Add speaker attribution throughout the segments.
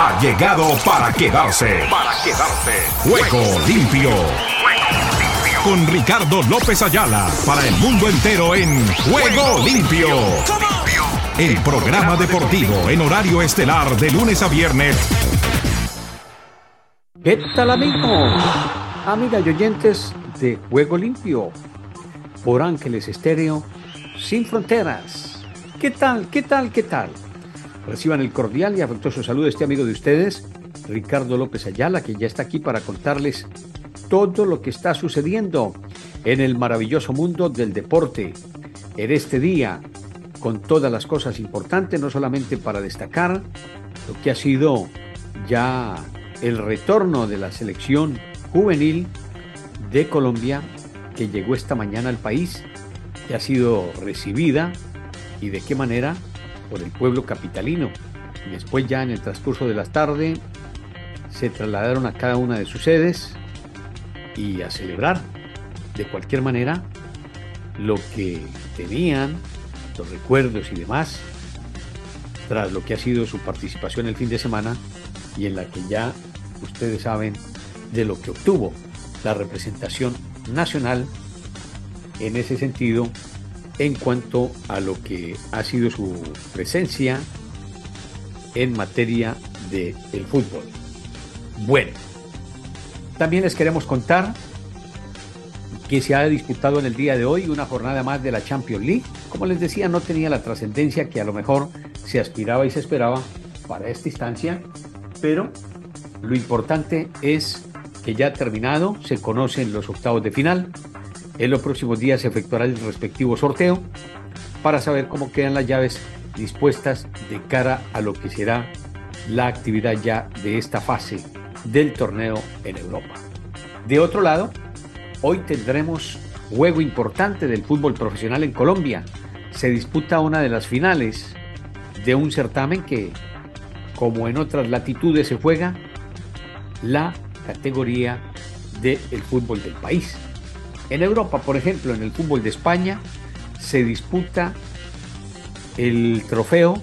Speaker 1: ha llegado para quedarse. Para quedarse. Juego limpio. Con Ricardo López Ayala para el mundo entero en Juego limpio. El programa deportivo en horario estelar de lunes a viernes.
Speaker 2: ¿Qué tal amigos? Amigas y oyentes de Juego Limpio por Ángeles Estéreo sin fronteras. ¿Qué tal? ¿Qué tal? ¿Qué tal? Reciban el cordial y afectuoso saludo de este amigo de ustedes, Ricardo López Ayala, que ya está aquí para contarles todo lo que está sucediendo en el maravilloso mundo del deporte. En este día, con todas las cosas importantes, no solamente para destacar lo que ha sido ya el retorno de la selección juvenil de Colombia que llegó esta mañana al país, que ha sido recibida y de qué manera por el pueblo capitalino. Después ya en el transcurso de la tarde se trasladaron a cada una de sus sedes y a celebrar de cualquier manera lo que tenían, los recuerdos y demás, tras lo que ha sido su participación el fin de semana y en la que ya ustedes saben de lo que obtuvo la representación nacional en ese sentido en cuanto a lo que ha sido su presencia en materia de el fútbol. Bueno, también les queremos contar que se ha disputado en el día de hoy una jornada más de la Champions League. Como les decía, no tenía la trascendencia que a lo mejor se aspiraba y se esperaba para esta instancia, pero lo importante es que ya terminado, se conocen los octavos de final, en los próximos días se efectuará el respectivo sorteo para saber cómo quedan las llaves dispuestas de cara a lo que será la actividad ya de esta fase del torneo en Europa. De otro lado, hoy tendremos juego importante del fútbol profesional en Colombia. Se disputa una de las finales de un certamen que, como en otras latitudes, se juega la categoría del fútbol del país. En Europa, por ejemplo, en el fútbol de España, se disputa el trofeo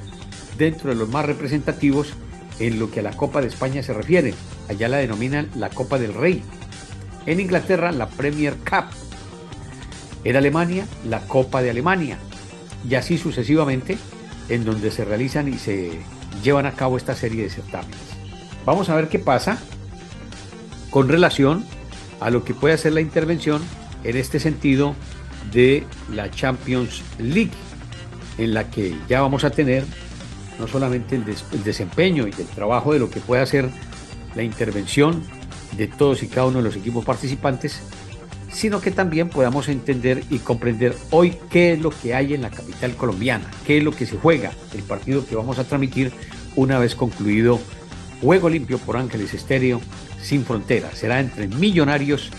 Speaker 2: dentro de los más representativos en lo que a la Copa de España se refiere. Allá la denominan la Copa del Rey. En Inglaterra, la Premier Cup. En Alemania, la Copa de Alemania. Y así sucesivamente, en donde se realizan y se llevan a cabo esta serie de certámenes. Vamos a ver qué pasa con relación a lo que puede hacer la intervención en este sentido de la Champions League, en la que ya vamos a tener no solamente el, desempeño y el trabajo de lo que puede hacer la intervención de todos y cada uno de los equipos participantes, sino que también podamos entender y comprender hoy qué es lo que hay en la capital colombiana, qué es lo que se juega, el partido que vamos a transmitir una vez concluido Juego Limpio por Ángeles Estéreo sin fronteras. Será entre Millonarios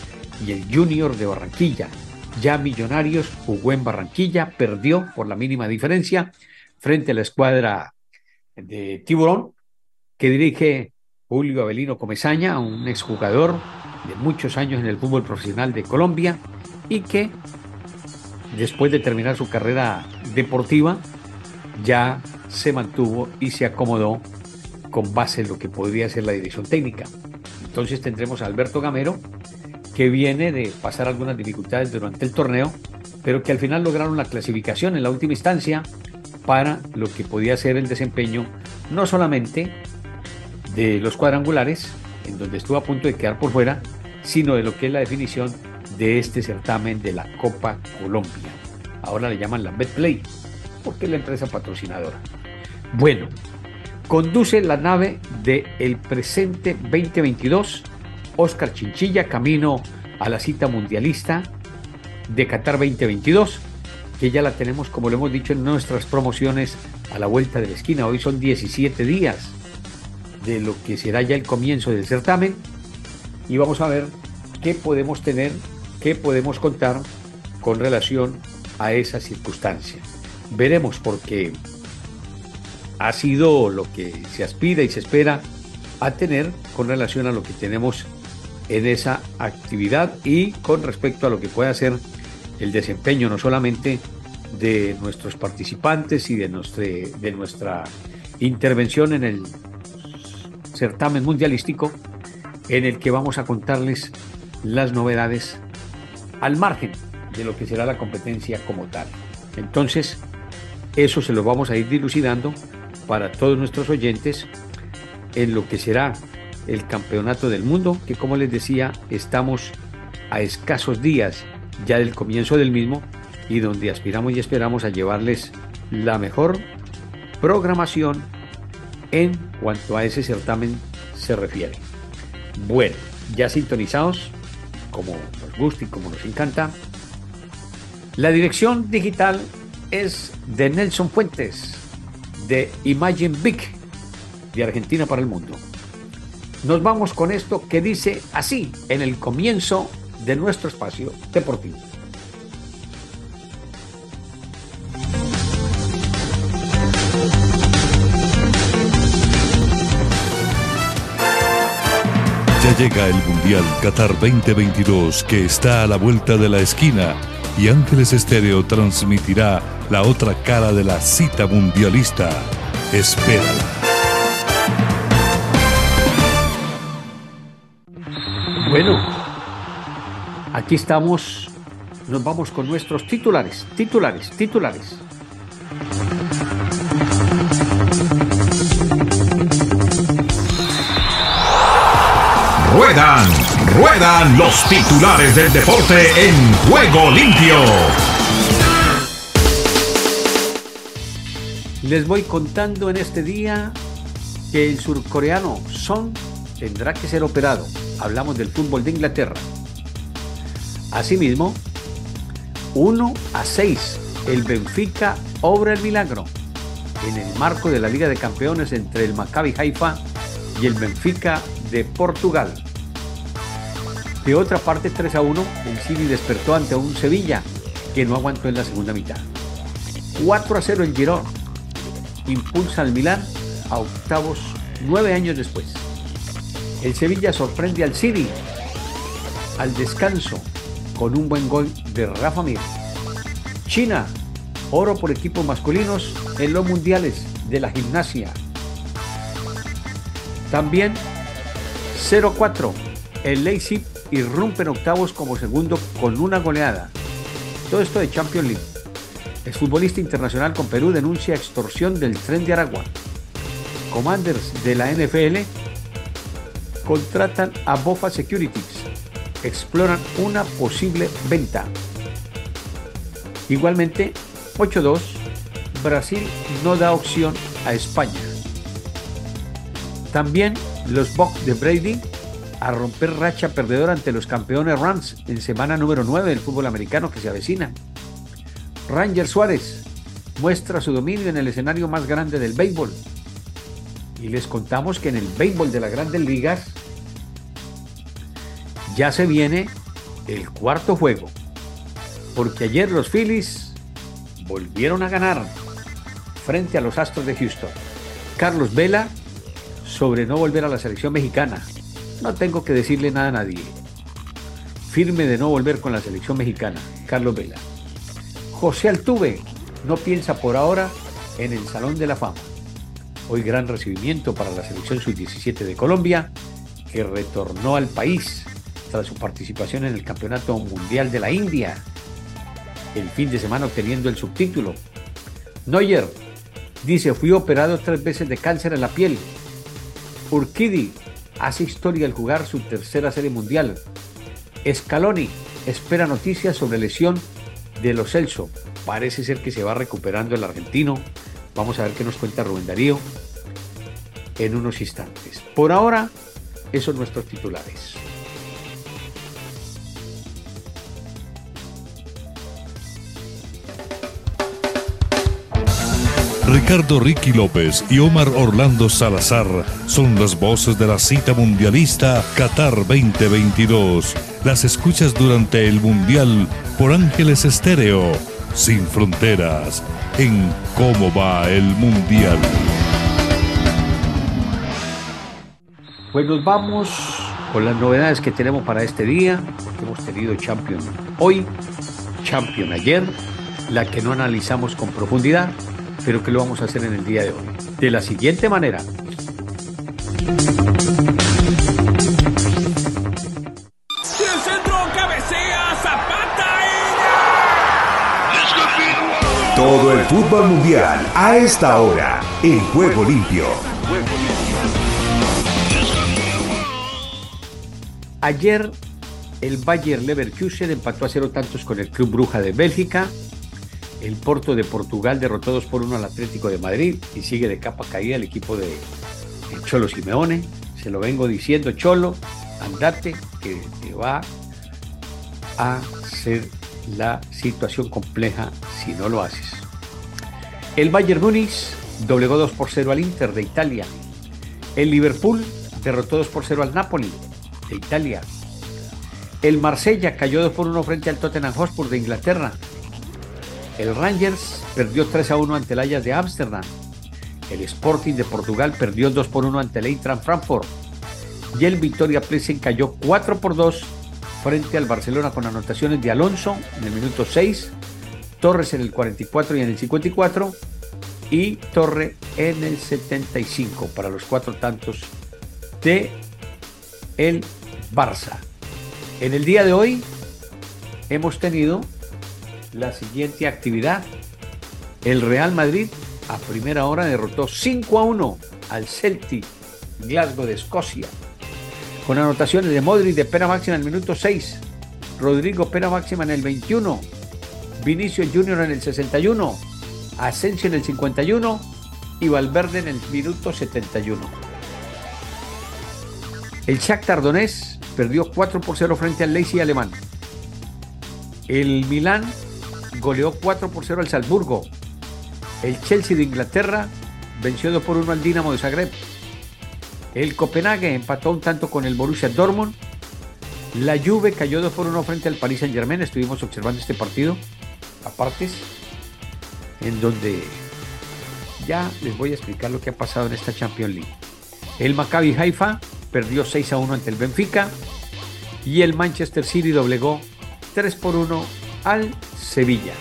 Speaker 2: y el Junior de Barranquilla. Ya Millonarios jugó en Barranquilla, perdió por la mínima diferencia frente a la escuadra de Tiburón, que dirige Julio Avelino Comezaña, un exjugador de muchos años en el fútbol profesional de Colombia y que después de terminar su carrera deportiva ya se mantuvo y se acomodó con base en lo que podría ser la dirección técnica. Entonces tendremos a Alberto Gamero, que viene de pasar algunas dificultades durante el torneo, pero que al final lograron la clasificación en la última instancia para lo que podía ser el desempeño no solamente de los cuadrangulares, en donde estuvo a punto de quedar por fuera, sino de lo que es la definición de este certamen de la Copa Colombia. Ahora le llaman la Betplay, porque es la empresa patrocinadora. Bueno, conduce la nave del el presente 2022 Oscar Chinchilla camino a la cita mundialista de Qatar 2022, que ya la tenemos, como lo hemos dicho en nuestras promociones, a la vuelta de la esquina. Hoy son 17 días de lo que será ya el comienzo del certamen y vamos a ver qué podemos tener, qué podemos contar con relación a esa circunstancia. Veremos porque ha sido lo que se aspira y se espera a tener con relación a lo que tenemos en esa actividad y con respecto a lo que puede ser el desempeño no solamente de nuestros participantes y de, de nuestra intervención en el certamen mundialístico en el que vamos a contarles las novedades al margen de lo que será la competencia como tal. Entonces, eso se lo vamos a ir dilucidando para todos nuestros oyentes en lo que será el Campeonato del Mundo, que como les decía, estamos a escasos días ya del comienzo del mismo y donde aspiramos y esperamos a llevarles la mejor programación en cuanto a ese certamen se refiere. Bueno, ya sintonizados, como nos gusta y como nos encanta, la dirección digital es de Nelson Fuentes, de Imagine Big, de Argentina para el Mundo. Nos vamos con esto que dice así en el comienzo de nuestro espacio deportivo.
Speaker 1: Ya llega el Mundial Qatar 2022 que está a la vuelta de la esquina y Ángeles Estéreo transmitirá la otra cara de la cita mundialista. Espérala.
Speaker 2: Bueno, aquí estamos, nos vamos con nuestros titulares, titulares, titulares.
Speaker 1: Ruedan, ruedan los titulares del deporte en juego limpio.
Speaker 2: Les voy contando en este día que el surcoreano Son tendrá que ser operado. Hablamos del fútbol de Inglaterra. Asimismo, 1 a 6, el Benfica obra el milagro en el marco de la Liga de Campeones entre el Maccabi Haifa y el Benfica de Portugal. De otra parte, 3 a 1, el City despertó ante un Sevilla que no aguantó en la segunda mitad. 4 a 0 el Girón impulsa al Milán a octavos nueve años después. El Sevilla sorprende al City al descanso con un buen gol de Rafa Mir. China, oro por equipos masculinos en los mundiales de la gimnasia. También 0-4, el Leipzig irrumpe en octavos como segundo con una goleada. Todo esto de Champions League. El futbolista internacional con Perú denuncia extorsión del tren de Aragua. Commanders de la NFL contratan a Bofa Securities. Exploran una posible venta. Igualmente, 8-2, Brasil no da opción a España. También los Bucks de Brady a romper racha perdedora ante los campeones Rams en semana número 9 del fútbol americano que se avecina. Ranger Suárez muestra su dominio en el escenario más grande del béisbol. Y les contamos que en el béisbol de las grandes ligas ya se viene el cuarto juego. Porque ayer los Phillies volvieron a ganar frente a los Astros de Houston. Carlos Vela sobre no volver a la selección mexicana. No tengo que decirle nada a nadie. Firme de no volver con la selección mexicana. Carlos Vela. José Altuve no piensa por ahora en el Salón de la Fama. Hoy gran recibimiento para la selección sub-17 de Colombia, que retornó al país tras su participación en el Campeonato Mundial de la India, el fin de semana obteniendo el subtítulo. Neuer dice, fui operado tres veces de cáncer en la piel. Urquidi hace historia al jugar su tercera serie mundial. Scaloni espera noticias sobre lesión de los Celso. Parece ser que se va recuperando el argentino. Vamos a ver qué nos cuenta Rubén Darío en unos instantes. Por ahora, esos nuestros titulares.
Speaker 1: Ricardo Ricky López y Omar Orlando Salazar son las voces de la cita mundialista Qatar 2022. Las escuchas durante el Mundial por Ángeles Estéreo, sin fronteras, en cómo va el Mundial.
Speaker 2: Pues nos vamos con las novedades que tenemos para este día, porque hemos tenido Champion hoy, Champion ayer, la que no analizamos con profundidad pero que lo vamos a hacer en el día de hoy. De la siguiente manera.
Speaker 1: Todo el fútbol mundial a esta hora en Juego Limpio.
Speaker 2: Ayer el Bayer Leverkusen empató a cero tantos con el Club Bruja de Bélgica el Porto de Portugal derrotó 2 por 1 al Atlético de Madrid y sigue de capa caída el equipo de Cholo Simeone. Se lo vengo diciendo, Cholo, andate, que te va a ser la situación compleja si no lo haces. El Bayern Múnich doblegó 2 por 0 al Inter de Italia. El Liverpool derrotó 2 por 0 al Napoli de Italia. El Marsella cayó 2 por 1 frente al Tottenham Hotspur de Inglaterra. El Rangers perdió 3 a 1 ante el Ajax de Ámsterdam. El Sporting de Portugal perdió 2 por 1 ante el Eintracht Frankfurt. Y el Victoria Plesen cayó 4 por 2 frente al Barcelona con anotaciones de Alonso en el minuto 6, Torres en el 44 y en el 54 y Torre en el 75 para los cuatro tantos de el Barça. En el día de hoy hemos tenido la siguiente actividad. El Real Madrid a primera hora derrotó 5 a 1 al Celtic Glasgow de Escocia con anotaciones de Modric de pena máxima en el minuto 6, Rodrigo pena máxima en el 21, Vinicio Junior en el 61, Asensio en el 51 y Valverde en el minuto 71. El Shakhtar Donetsk perdió 4 por 0 frente al Leipzig alemán. El Milán goleó 4 por 0 al Salzburgo. El Chelsea de Inglaterra venció 2 por 1 al Dinamo de Zagreb. El Copenhague empató un tanto con el Borussia Dortmund. La Juve cayó 2 por 1 frente al Paris Saint-Germain. Estuvimos observando este partido a partes en donde ya les voy a explicar lo que ha pasado en esta Champions League. El Maccabi Haifa perdió 6 a 1 ante el Benfica y el Manchester City doblegó 3 por 1 al Sevilla.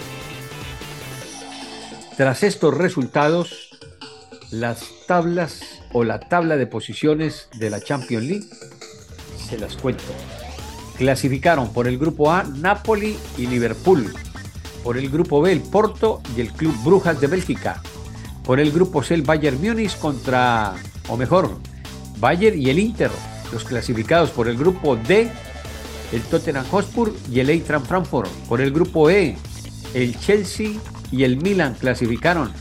Speaker 2: Tras estos resultados, las tablas o la tabla de posiciones de la Champions League, se las cuento. Clasificaron por el grupo A Napoli y Liverpool, por el grupo B el Porto y el Club Brujas de Bélgica, por el grupo C el Bayern Múnich contra, o mejor, Bayern y el Inter, los clasificados por el grupo D, el Tottenham Hotspur y el Eintracht Frankfurt. Por el grupo E, el Chelsea y el Milan clasificaron.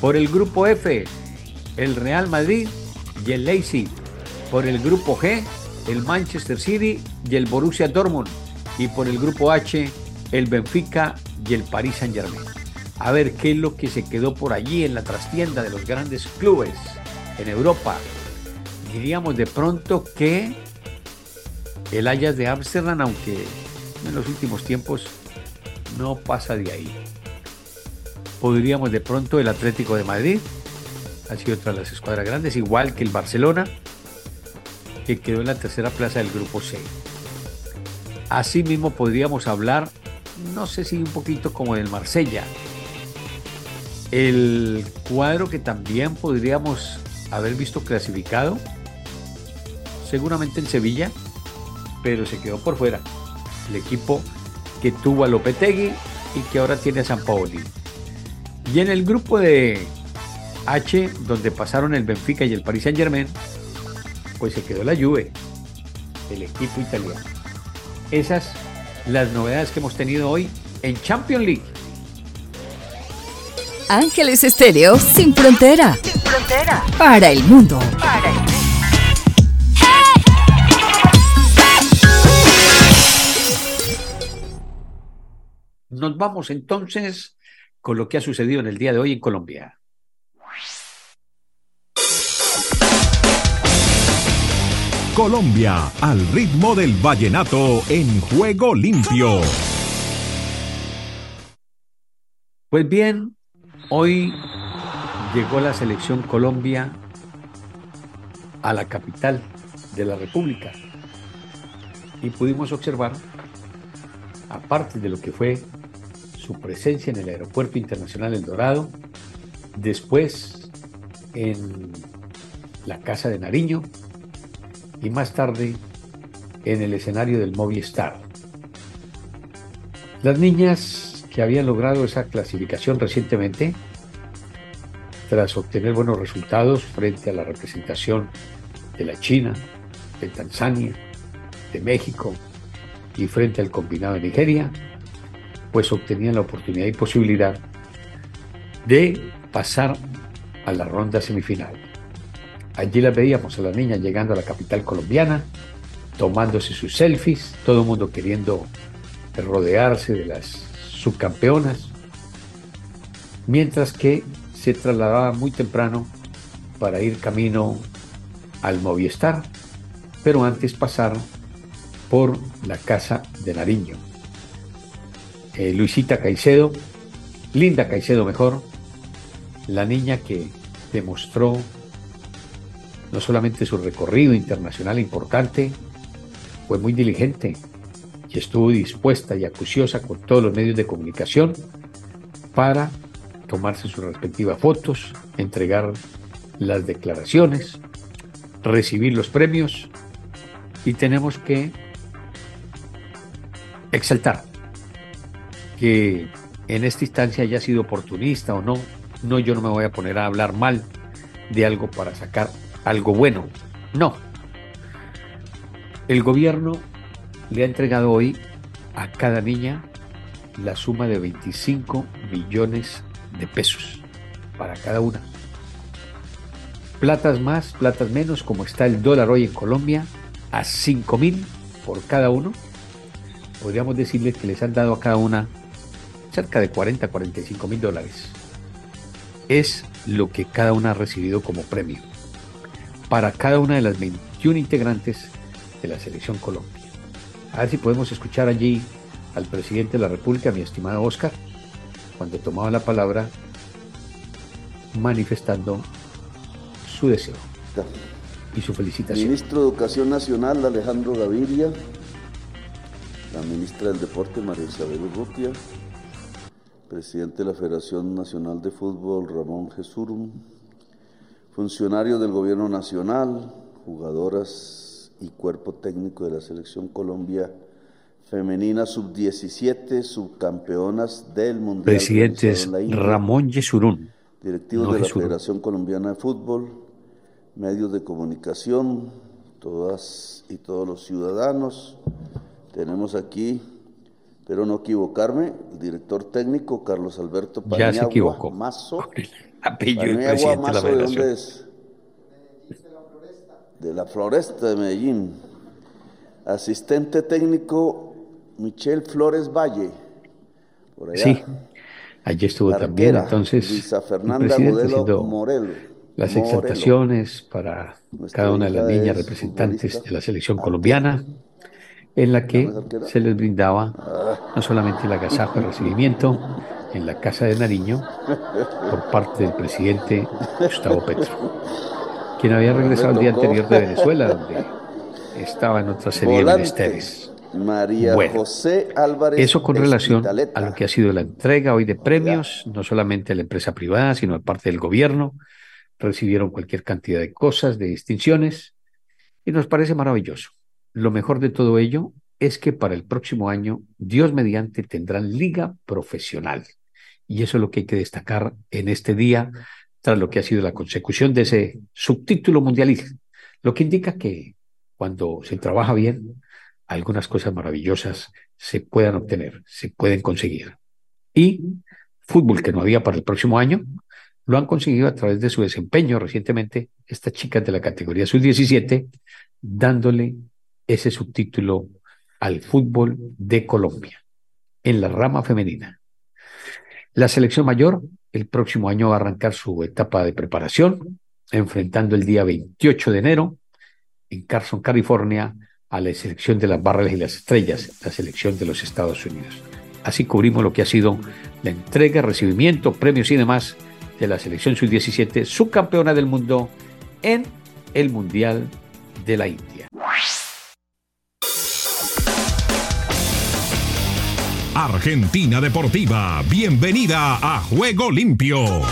Speaker 2: Por el grupo F, el Real Madrid y el Leipzig. Por el grupo G, el Manchester City y el Borussia Dortmund. Y por el grupo H, el Benfica y el Paris Saint-Germain. A ver qué es lo que se quedó por allí en la trastienda de los grandes clubes en Europa. Diríamos de pronto que el Ajax de Ámsterdam, aunque en los últimos tiempos no pasa de ahí. Podríamos de pronto el Atlético de Madrid, ha sido otra de las escuadras grandes, igual que el Barcelona, que quedó en la tercera plaza del grupo C. Asimismo podríamos hablar, no sé si un poquito como del Marsella, el cuadro que también podríamos haber visto clasificado, seguramente en Sevilla, pero se quedó por fuera. El equipo que tuvo a Lopetegui y que ahora tiene a San Paoli. Y en el grupo de H, donde pasaron el Benfica y el Paris Saint Germain, pues se quedó la Juve, el equipo italiano. Esas las novedades que hemos tenido hoy en Champions League.
Speaker 3: Ángeles Estéreo sin frontera. Sin frontera. Para el mundo. Para el mundo.
Speaker 2: Nos vamos entonces con lo que ha sucedido en el día de hoy en Colombia.
Speaker 1: Colombia, al ritmo del vallenato en juego limpio.
Speaker 2: Pues bien, hoy llegó la selección Colombia a la capital de la República y pudimos observar, aparte de lo que fue su presencia en el Aeropuerto Internacional El Dorado, después en la Casa de Nariño, y más tarde en el escenario del Movistar. Las niñas que había logrado esa clasificación recientemente tras obtener buenos resultados frente a la representación de la China, de Tanzania, de México y frente al combinado de Nigeria, pues obtenían la oportunidad y posibilidad de pasar a la ronda semifinal. Allí la veíamos a la niña llegando a la capital colombiana, tomándose sus selfies, todo el mundo queriendo rodearse de las subcampeonas, mientras que se trasladaba muy temprano para ir camino al Movistar, pero antes pasar por la casa de Nariño. Eh, Luisita Caicedo, Linda Caicedo mejor, la niña que demostró no solamente su recorrido internacional importante, fue muy diligente y estuvo dispuesta y acuciosa con todos los medios de comunicación para tomarse sus respectivas fotos, entregar las declaraciones, recibir los premios y tenemos que exaltar que en esta instancia haya sido oportunista o no, no yo no me voy a poner a hablar mal de algo para sacar algo bueno, no. El gobierno le ha entregado hoy a cada niña la suma de 25 millones de pesos para cada una. Platas más, platas menos, como está el dólar hoy en Colombia, a 5 mil por cada uno. Podríamos decirles que les han dado a cada una cerca de 40, 45 mil dólares. Es lo que cada una ha recibido como premio para cada una de las 21 integrantes de la selección Colombia. A ver si podemos escuchar allí al presidente de la República, mi estimado Oscar, cuando tomaba la palabra manifestando su deseo y su felicitación.
Speaker 4: Ministro de Educación Nacional Alejandro Gaviria, la ministra del Deporte María Isabel Urrutia, presidente de la Federación Nacional de Fútbol Ramón Jesurum, funcionarios del Gobierno Nacional, jugadoras y cuerpo técnico de la Selección Colombia Femenina Sub-17, subcampeonas del Mundial.
Speaker 2: Presidentes Ramón Yesurún.
Speaker 4: Directivos de la Federación Colombiana de Fútbol, medios de comunicación, todas y todos los ciudadanos. Tenemos aquí, pero no equivocarme, el director técnico Carlos Alberto
Speaker 2: Paniagua ya se equivocó.
Speaker 4: Mazo.
Speaker 2: Apellido Mazo,
Speaker 4: ¿de dónde es? De la Floresta de Medellín. Asistente técnico Michelle Flores Valle.
Speaker 2: Por allá. Sí, allí estuvo también. Entonces,
Speaker 4: Luisa Fernanda Modelo Morelo.
Speaker 2: Las exaltaciones para cada una de las niñas representantes de la selección colombiana, en la que se les brindaba ah. no solamente el agasajo de recibimiento en la Casa de Nariño por parte del presidente Gustavo Petro, quien había regresado el día anterior de Venezuela, donde estaba en otra serie de menesteres.
Speaker 4: María José Álvarez.
Speaker 2: Eso con relación a lo que ha sido la entrega hoy de premios, no solamente a la empresa privada, sino a parte del gobierno. Recibieron cualquier cantidad de cosas, de distinciones, y nos parece maravilloso. Lo mejor de todo ello es que para el próximo año, Dios mediante, tendrán liga profesional. Y eso es lo que hay que destacar en este día, tras lo que ha sido la consecución de ese subtítulo mundialista. Lo que indica que cuando se trabaja bien, algunas cosas maravillosas se puedan obtener, se pueden conseguir. Y fútbol que no había para el próximo año, lo han conseguido a través de su desempeño recientemente estas chicas de la categoría sub-17, dándole ese subtítulo al fútbol de Colombia en la rama femenina. La selección mayor el próximo año va a arrancar su etapa de preparación, enfrentando el día 28 de enero en Carson, California, a la selección de las barras y las estrellas, la selección de los Estados Unidos. Así cubrimos lo que ha sido la entrega, recibimiento, premios y demás de la selección sub-17, subcampeona del mundo en el Mundial de la India.
Speaker 1: Argentina Deportiva, bienvenida a Juego Limpio.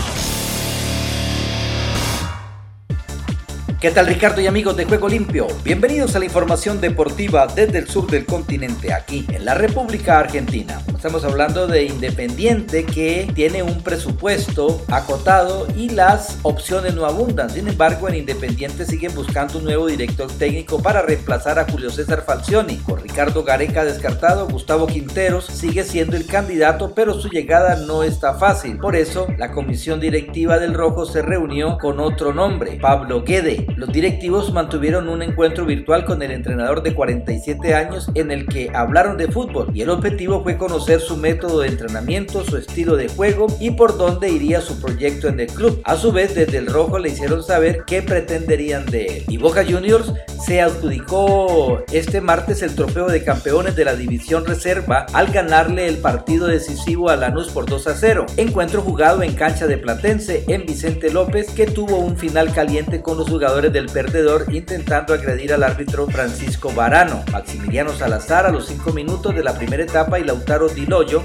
Speaker 5: ¿Qué tal Ricardo y amigos de Juego Limpio? Bienvenidos a la información deportiva desde el sur del continente, aquí en la República Argentina. Estamos hablando de Independiente que tiene un presupuesto acotado y las opciones no abundan. Sin embargo, en Independiente siguen buscando un nuevo director técnico para reemplazar a Julio César Falcioni. Con Ricardo Gareca descartado, Gustavo Quinteros sigue siendo el candidato, pero su llegada no está fácil. Por eso, la comisión directiva del Rojo se reunió con otro nombre, Pablo Guede. Los directivos mantuvieron un encuentro virtual con el entrenador de 47 años en el que hablaron de fútbol y el objetivo fue conocer su método de entrenamiento, su estilo de juego y por dónde iría su proyecto en el club. A su vez, desde el Rojo le hicieron saber qué pretenderían de él. Y Boca Juniors se adjudicó este martes el trofeo de campeones de la división reserva al ganarle el partido decisivo a Lanús por 2 a 0. Encuentro jugado en cancha de Platense en Vicente López que tuvo un final caliente con los jugadores del perdedor intentando agredir al árbitro Francisco Varano. Maximiliano Salazar a los 5 minutos de la primera etapa y Lautaro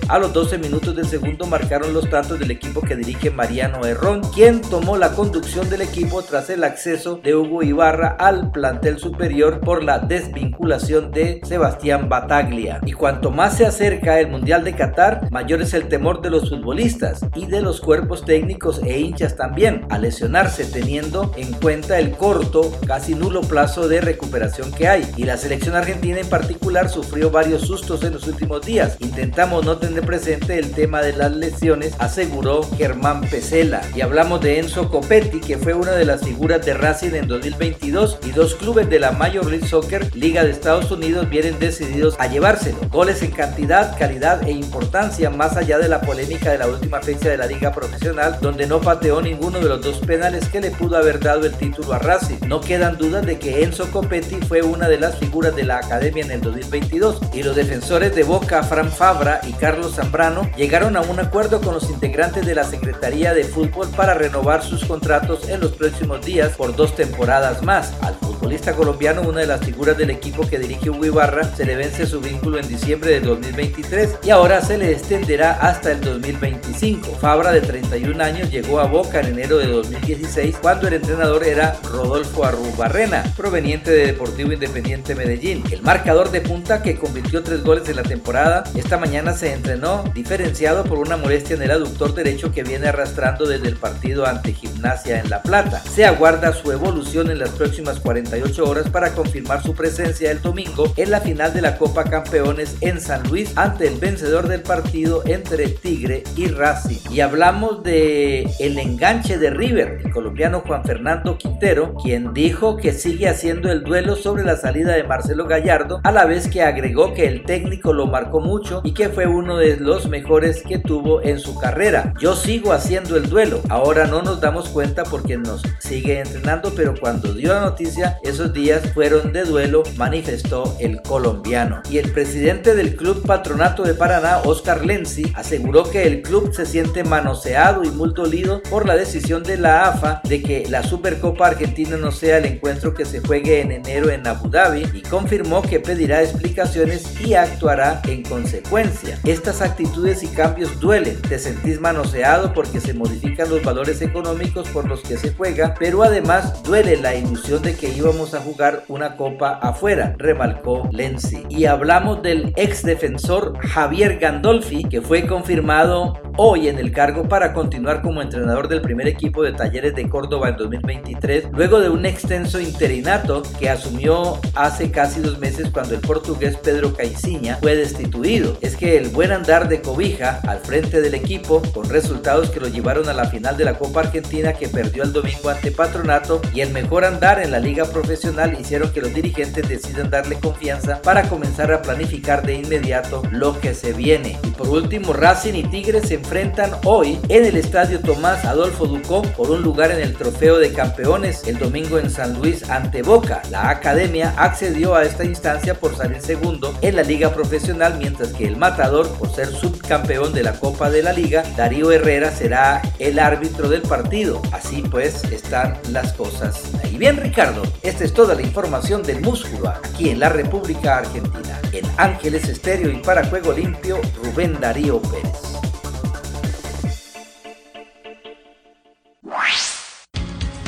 Speaker 5: A los 12 minutos del segundo marcaron los tantos del equipo que dirige Mariano Herrón, quien tomó la conducción del equipo tras el acceso de Hugo Ibarra al plantel superior por la desvinculación de Sebastián Bataglia. Y cuanto más se acerca el Mundial de Qatar, mayor es el temor de los futbolistas y de los cuerpos técnicos e hinchas también a lesionarse teniendo en cuenta el corto, casi nulo plazo de recuperación que hay. Y la selección argentina en particular sufrió varios sustos en los últimos días. Intentamos no tener presente el tema de las lesiones, aseguró Germán Pesela. Y hablamos de Enzo Copetti, que fue una de las figuras de Racing en 2022 y dos clubes de la Major League Soccer, Liga de Estados Unidos, vienen decididos a llevárselo. Goles en cantidad, calidad e importancia, más allá de la polémica de la última fecha de la Liga Profesional, donde no pateó ninguno de los dos penales que le pudo haber dado el título a Racing. No quedan dudas de que Enzo Copetti fue una de las figuras de la academia en el 2022 y los defensores de Boca, Fran Fabra y Carlos Zambrano, llegaron a un acuerdo con los integrantes de la Secretaría de Fútbol para renovar sus contratos en los próximos días por dos temporadas más. Al futbolista colombiano, una de las figuras del equipo que dirige Hugo Ibarra, se le vence su vínculo en diciembre de 2023 y ahora se le extenderá hasta el 2025. Fabra, de 31 años, llegó a Boca en enero de 2016 cuando el entrenador era Rodolfo Arrubarrena, proveniente de Deportivo Independiente Medellín. El marcador de punta que convirtió tres goles en la temporada, esta mañana se entrenó diferenciado por una molestia en el aductor derecho que viene arrastrando desde el partido ante Gimnasia en La Plata. Se aguarda su evolución en las próximas 48 horas para confirmar su presencia el domingo en la final de la Copa Campeones en San Luis ante el vencedor del partido entre Tigre y Racing. Y hablamos de el enganche de River, el colombiano Juan Fernando Quintero, quien dijo que sigue haciendo el duelo sobre la salida de Marcelo Gallardo, a la vez que agregó que el técnico lo marcó mucho y que fue uno de los mejores que tuvo en su carrera. Yo sigo haciendo el duelo. Ahora no nos damos cuenta porque nos sigue entrenando, pero cuando dio la noticia, esos días fueron de duelo, manifestó el colombiano. Y el presidente del Club Patronato de Paraná, Oscar Lenzi, aseguró que el club se siente manoseado y muy dolido por la decisión de la AFA de que la Supercopa Argentina no sea el encuentro que se juegue en enero en Abu Dhabi y confirmó que pedirá explicaciones y actuará en consecuencia. Estas actitudes y cambios duelen, te sentís manoseado porque se modifican los valores económicos por los que se juega, pero además duele la ilusión de que íbamos a jugar una copa afuera, remarcó Lenzi. Y hablamos del ex defensor Javier Gandolfi, que fue confirmado hoy en el cargo para continuar como entrenador del primer equipo de Talleres de Córdoba en 2023, luego de un extenso interinato que asumió hace casi dos meses cuando el portugués Pedro Caiciña fue destituido. Es que el buen andar de Cobija al frente del equipo, con resultados que lo llevaron a la final de la Copa Argentina que perdió el domingo ante Patronato, y el mejor andar en la liga profesional hicieron que los dirigentes decidan darle confianza para comenzar a planificar de inmediato lo que se viene. Y por último, Racing y Tigres se enfrentan hoy en el estadio Tomás Adolfo Ducó por un lugar en el trofeo de campeones el domingo en San Luis ante Boca. La academia accedió a esta instancia por salir segundo en la liga profesional, mientras que el por ser subcampeón de la Copa de la Liga, Darío Herrera será el árbitro del partido. Así pues están las cosas. Y bien Ricardo, esta es toda la información del músculo aquí en la República Argentina. En Ángeles Estéreo y para Juego Limpio, Rubén Darío Pérez.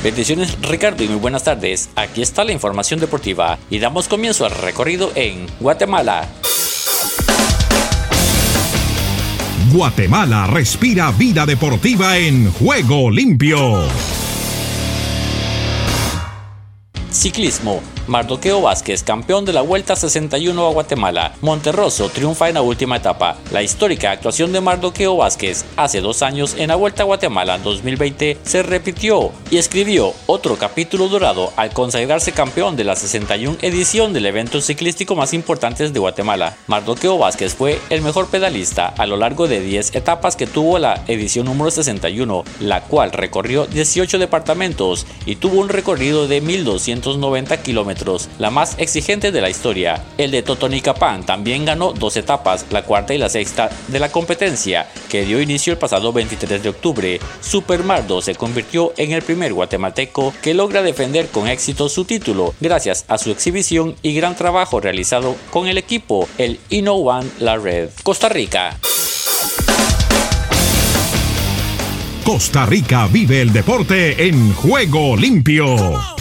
Speaker 6: Bendiciones Ricardo y muy buenas tardes. Aquí está la información deportiva y damos comienzo al recorrido en Guatemala.
Speaker 1: Guatemala respira vida deportiva en juego limpio.
Speaker 6: Ciclismo. Mardoqueo Vázquez, campeón de la Vuelta 61 a Guatemala. Monterroso triunfa en la última etapa. La histórica actuación de Mardoqueo Vázquez hace dos años en la Vuelta a Guatemala 2020 se repitió y escribió otro capítulo dorado al consagrarse campeón de la 61 edición del evento ciclístico más importante de Guatemala. Mardoqueo Vázquez fue el mejor pedalista a lo largo de 10 etapas que tuvo la edición número 61, la cual recorrió 18 departamentos y tuvo un recorrido de 1290 kilómetros la más exigente de la historia. El de Totonicapán también ganó dos etapas, la cuarta y la sexta de la competencia, que dio inicio el pasado 23 de octubre. Supermardo se convirtió en el primer guatemalteco que logra defender con éxito su título, gracias a su exhibición y gran trabajo realizado con el equipo, el Inno One La Red. Costa Rica.
Speaker 1: Costa Rica vive el deporte en juego limpio.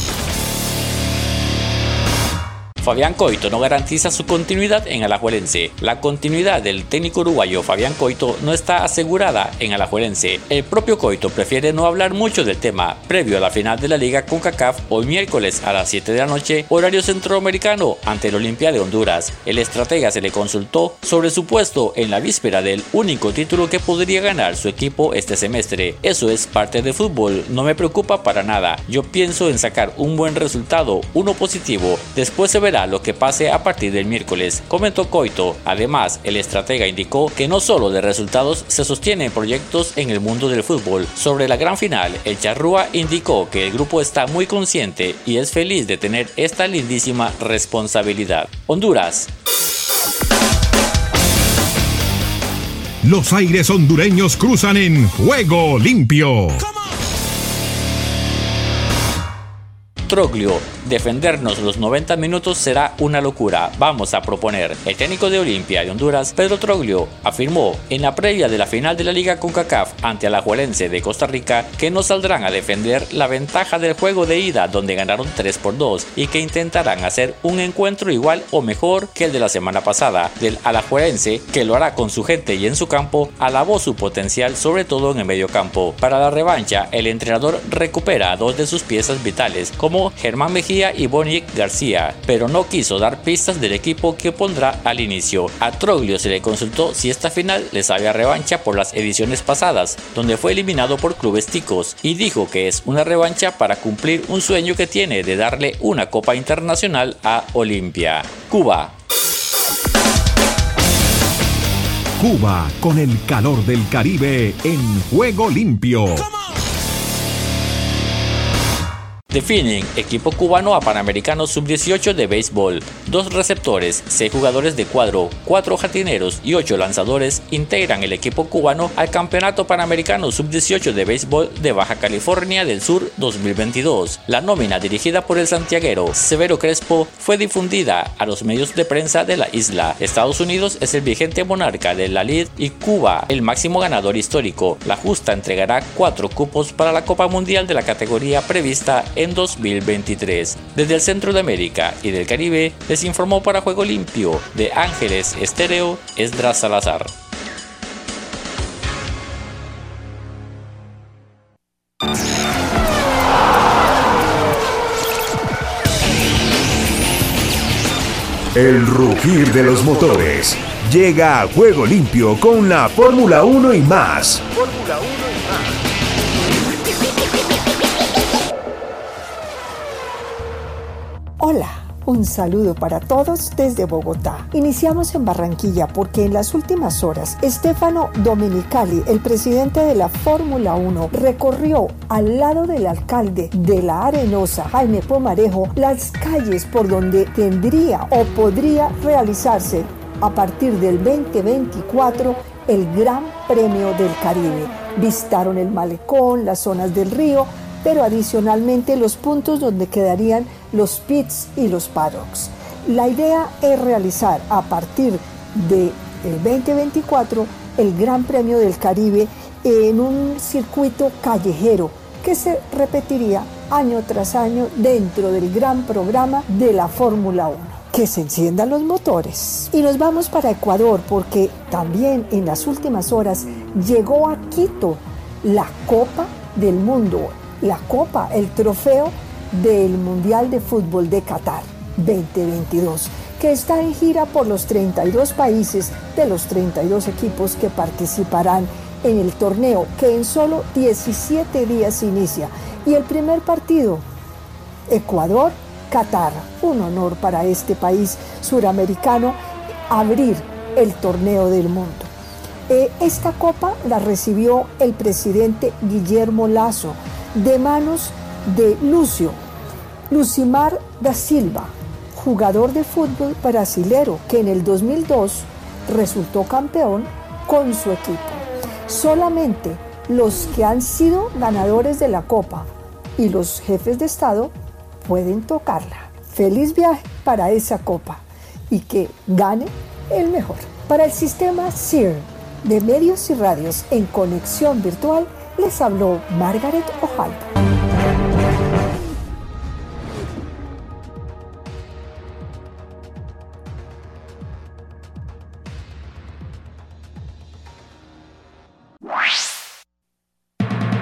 Speaker 6: Fabián Coito no garantiza su continuidad en Alajuelense. La continuidad del técnico uruguayo Fabián Coito no está asegurada en Alajuelense. El propio Coito prefiere no hablar mucho del tema previo a la final de la Liga CONCACAF hoy miércoles a las 7 de la noche, horario centroamericano ante el Olimpia de Honduras. El estratega se le consultó sobre su puesto en la víspera del único título que podría ganar su equipo este semestre. Eso es parte de fútbol, no me preocupa para nada. Yo pienso en sacar un buen resultado, uno positivo. Después se verá lo que pase a partir del miércoles, comentó Coito. Además, el estratega indicó que no solo de resultados se sostienen proyectos en el mundo del fútbol. Sobre la gran final, el Charrúa indicó que el grupo está muy consciente y es feliz de tener esta lindísima responsabilidad. Honduras.
Speaker 1: Los aires hondureños cruzan en juego limpio.
Speaker 6: Troglio defendernos los 90 minutos será una locura. Vamos a proponer. El técnico de Olimpia de Honduras, Pedro Troglio, afirmó en la previa de la final de la Liga CONCACAF ante Alajuelense de Costa Rica que no saldrán a defender la ventaja del juego de ida donde ganaron 3 por 2 y que intentarán hacer un encuentro igual o mejor que el de la semana pasada. Del Alajuelense, que lo hará con su gente y en su campo, alabó su potencial sobre todo en el medio campo. Para la revancha, el entrenador recupera dos de sus piezas vitales como Germán Mejía y Bonnie García, pero no quiso dar pistas del equipo que pondrá al inicio. A Troglio se le consultó si esta final le sabía revancha por las ediciones pasadas, donde fue eliminado por clubes ticos, y dijo que es una revancha para cumplir un sueño que tiene de darle una Copa Internacional a Olimpia. Cuba,
Speaker 1: Cuba con el calor del Caribe en juego limpio.
Speaker 6: Definen equipo cubano a Panamericano Sub-18 de béisbol. Dos receptores, seis jugadores de cuadro, cuatro jardineros y ocho lanzadores integran el equipo cubano al Campeonato Panamericano Sub-18 de béisbol de Baja California del Sur 2022. La nómina dirigida por el santiaguero Severo Crespo fue difundida a los medios de prensa de la isla. Estados Unidos es el vigente monarca de la LID y Cuba el máximo ganador histórico. La justa entregará cuatro cupos para la Copa Mundial de la categoría prevista en 2023. Desde el centro de América y del Caribe les informó para Juego Limpio de Ángeles Estéreo Esdras Salazar.
Speaker 1: El rugir de los motores llega a Juego Limpio con la Fórmula 1 y más. Fórmula 1
Speaker 7: Hola, un saludo para todos desde Bogotá. Iniciamos en Barranquilla porque en las últimas horas Stefano Domenicali, el presidente de la Fórmula 1, recorrió al lado del alcalde de la Arenosa, Jaime Pomarejo, las calles por donde tendría o podría realizarse a partir del 2024 el Gran Premio del Caribe. Vistaron el malecón, las zonas del río, pero adicionalmente los puntos donde quedarían los pits y los paddocks. La idea es realizar a partir del 2024 el Gran Premio del Caribe en un circuito callejero que se repetiría año tras año dentro del gran programa de la Fórmula 1. que se enciendan los motores. Y nos vamos para Ecuador porque también en las últimas horas llegó a Quito la Copa del Mundo, la Copa, el trofeo del Mundial de Fútbol de Qatar 2022, que está en gira por los 32 países de los 32 equipos que participarán en el torneo, que en solo 17 días inicia. Y el primer partido, Ecuador Qatar. Un honor para este país suramericano abrir el torneo del mundo. Eh, esta copa la recibió el presidente Guillermo Lazo de manos de Lucio, Lucimar da Silva, jugador de fútbol brasilero que en el 2002 resultó campeón con su equipo. Solamente los que han sido ganadores de la copa y los jefes de Estado pueden tocarla. Feliz viaje para esa copa y que gane el mejor. Para el sistema SEAR de medios y radios en conexión virtual, les habló Margaret Ojal.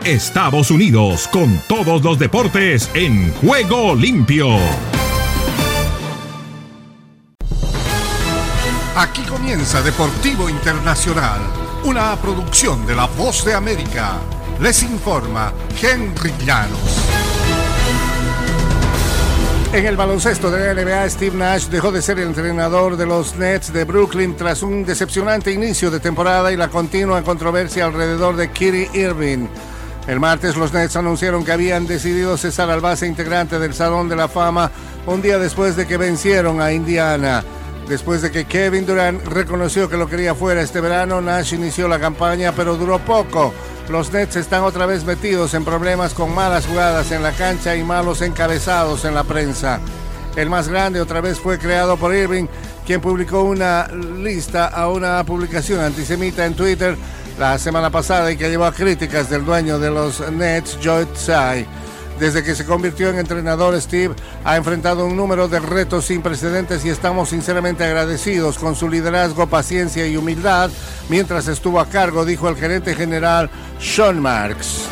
Speaker 1: Estados Unidos con todos los deportes en juego limpio.
Speaker 8: Aquí comienza Deportivo Internacional, una producción de La Voz de América. Les informa Henry Llanos. En el baloncesto de la NBA, Steve Nash dejó de ser el entrenador de los Nets de Brooklyn tras un decepcionante inicio de temporada y la continua controversia alrededor de Kitty Irving. El martes los Nets anunciaron que habían decidido cesar al base integrante del Salón de la Fama un día después de que vencieron a Indiana. Después de que Kevin Durant reconoció que lo quería fuera este verano, Nash inició la campaña, pero duró poco. Los Nets están otra vez metidos en problemas con malas jugadas en la cancha y malos encabezados en la prensa. El más grande otra vez fue creado por Irving, quien publicó una lista a una publicación antisemita en Twitter la semana pasada y que llevó a críticas del dueño de los Nets, Joe Tsai. Desde que se convirtió en entrenador, Steve ha enfrentado un número de retos sin precedentes y estamos sinceramente agradecidos con su liderazgo, paciencia y humildad mientras estuvo a cargo, dijo el gerente general Sean Marks.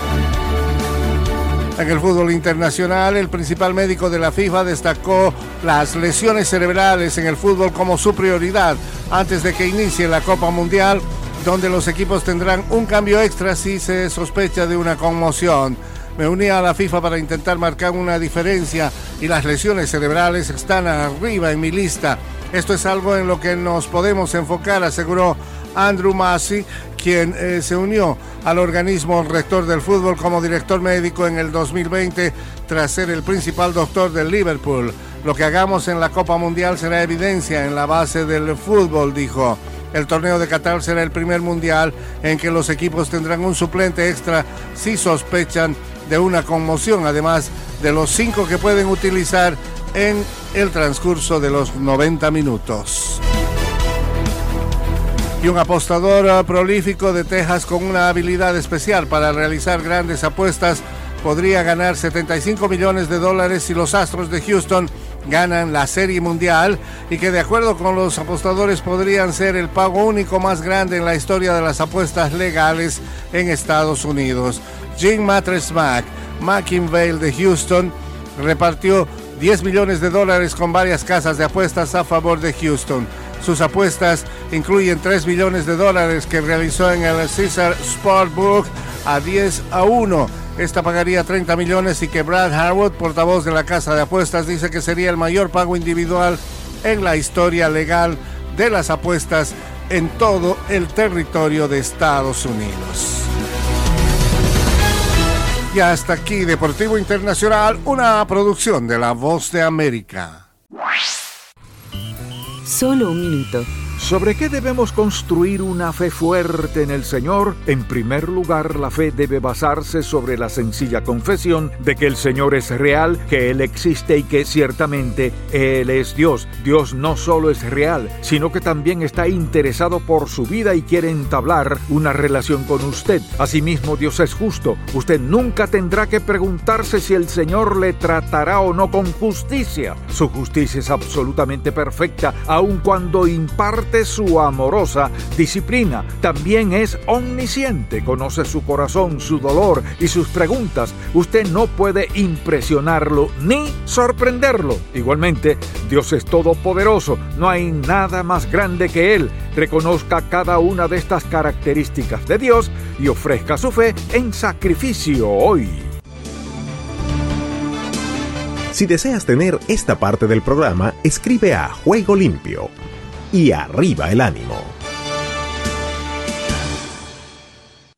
Speaker 8: En el fútbol internacional, el principal médico de la FIFA destacó las lesiones cerebrales en el fútbol como su prioridad antes de que inicie la Copa Mundial donde los equipos tendrán un cambio extra si se sospecha de una conmoción. Me uní a la FIFA para intentar marcar una diferencia y las lesiones cerebrales están arriba en mi lista. Esto es algo en lo que nos podemos enfocar, aseguró Andrew Massey, quien eh, se unió al organismo rector del fútbol como director médico en el 2020 tras ser el principal doctor del Liverpool. Lo que hagamos en la Copa Mundial será evidencia en la base del fútbol, dijo. El torneo de Qatar será el primer mundial en que los equipos tendrán un suplente extra si sospechan de una conmoción, además de los cinco que pueden utilizar en el transcurso de los 90 minutos. Y un apostador prolífico de Texas con una habilidad especial para realizar grandes apuestas podría ganar 75 millones de dólares si los Astros de Houston ganan la Serie Mundial y que de acuerdo con los apostadores podrían ser el pago único más grande en la historia de las apuestas legales en Estados Unidos. Jim Matresmack, McInvale de Houston, repartió 10 millones de dólares con varias casas de apuestas a favor de Houston. Sus apuestas incluyen 3 millones de dólares que realizó en el Caesar Sportbook a 10 a 1 esta pagaría 30 millones y que Brad Harwood, portavoz de la casa de apuestas, dice que sería el mayor pago individual en la historia legal de las apuestas en todo el territorio de Estados Unidos. Y hasta aquí Deportivo Internacional, una producción de La Voz de América.
Speaker 9: Solo un minuto ¿Sobre qué debemos construir una fe fuerte en el Señor? En primer lugar, la fe debe basarse sobre la sencilla confesión de que el Señor es real, que Él existe y que ciertamente Él es Dios. Dios no solo es real, sino que también está interesado por su vida y quiere entablar una relación con usted. Asimismo, Dios es justo. Usted nunca tendrá que preguntarse si el Señor le tratará o no con justicia. Su justicia es absolutamente perfecta, aun cuando imparte su amorosa disciplina. También es omnisciente, conoce su corazón, su dolor y sus preguntas. Usted no puede impresionarlo ni sorprenderlo. Igualmente, Dios es todopoderoso, no hay nada más grande que Él. Reconozca cada una de estas características de Dios y ofrezca su fe en sacrificio hoy.
Speaker 10: Si deseas tener esta parte del programa, escribe a Juego Limpio y arriba el ánimo.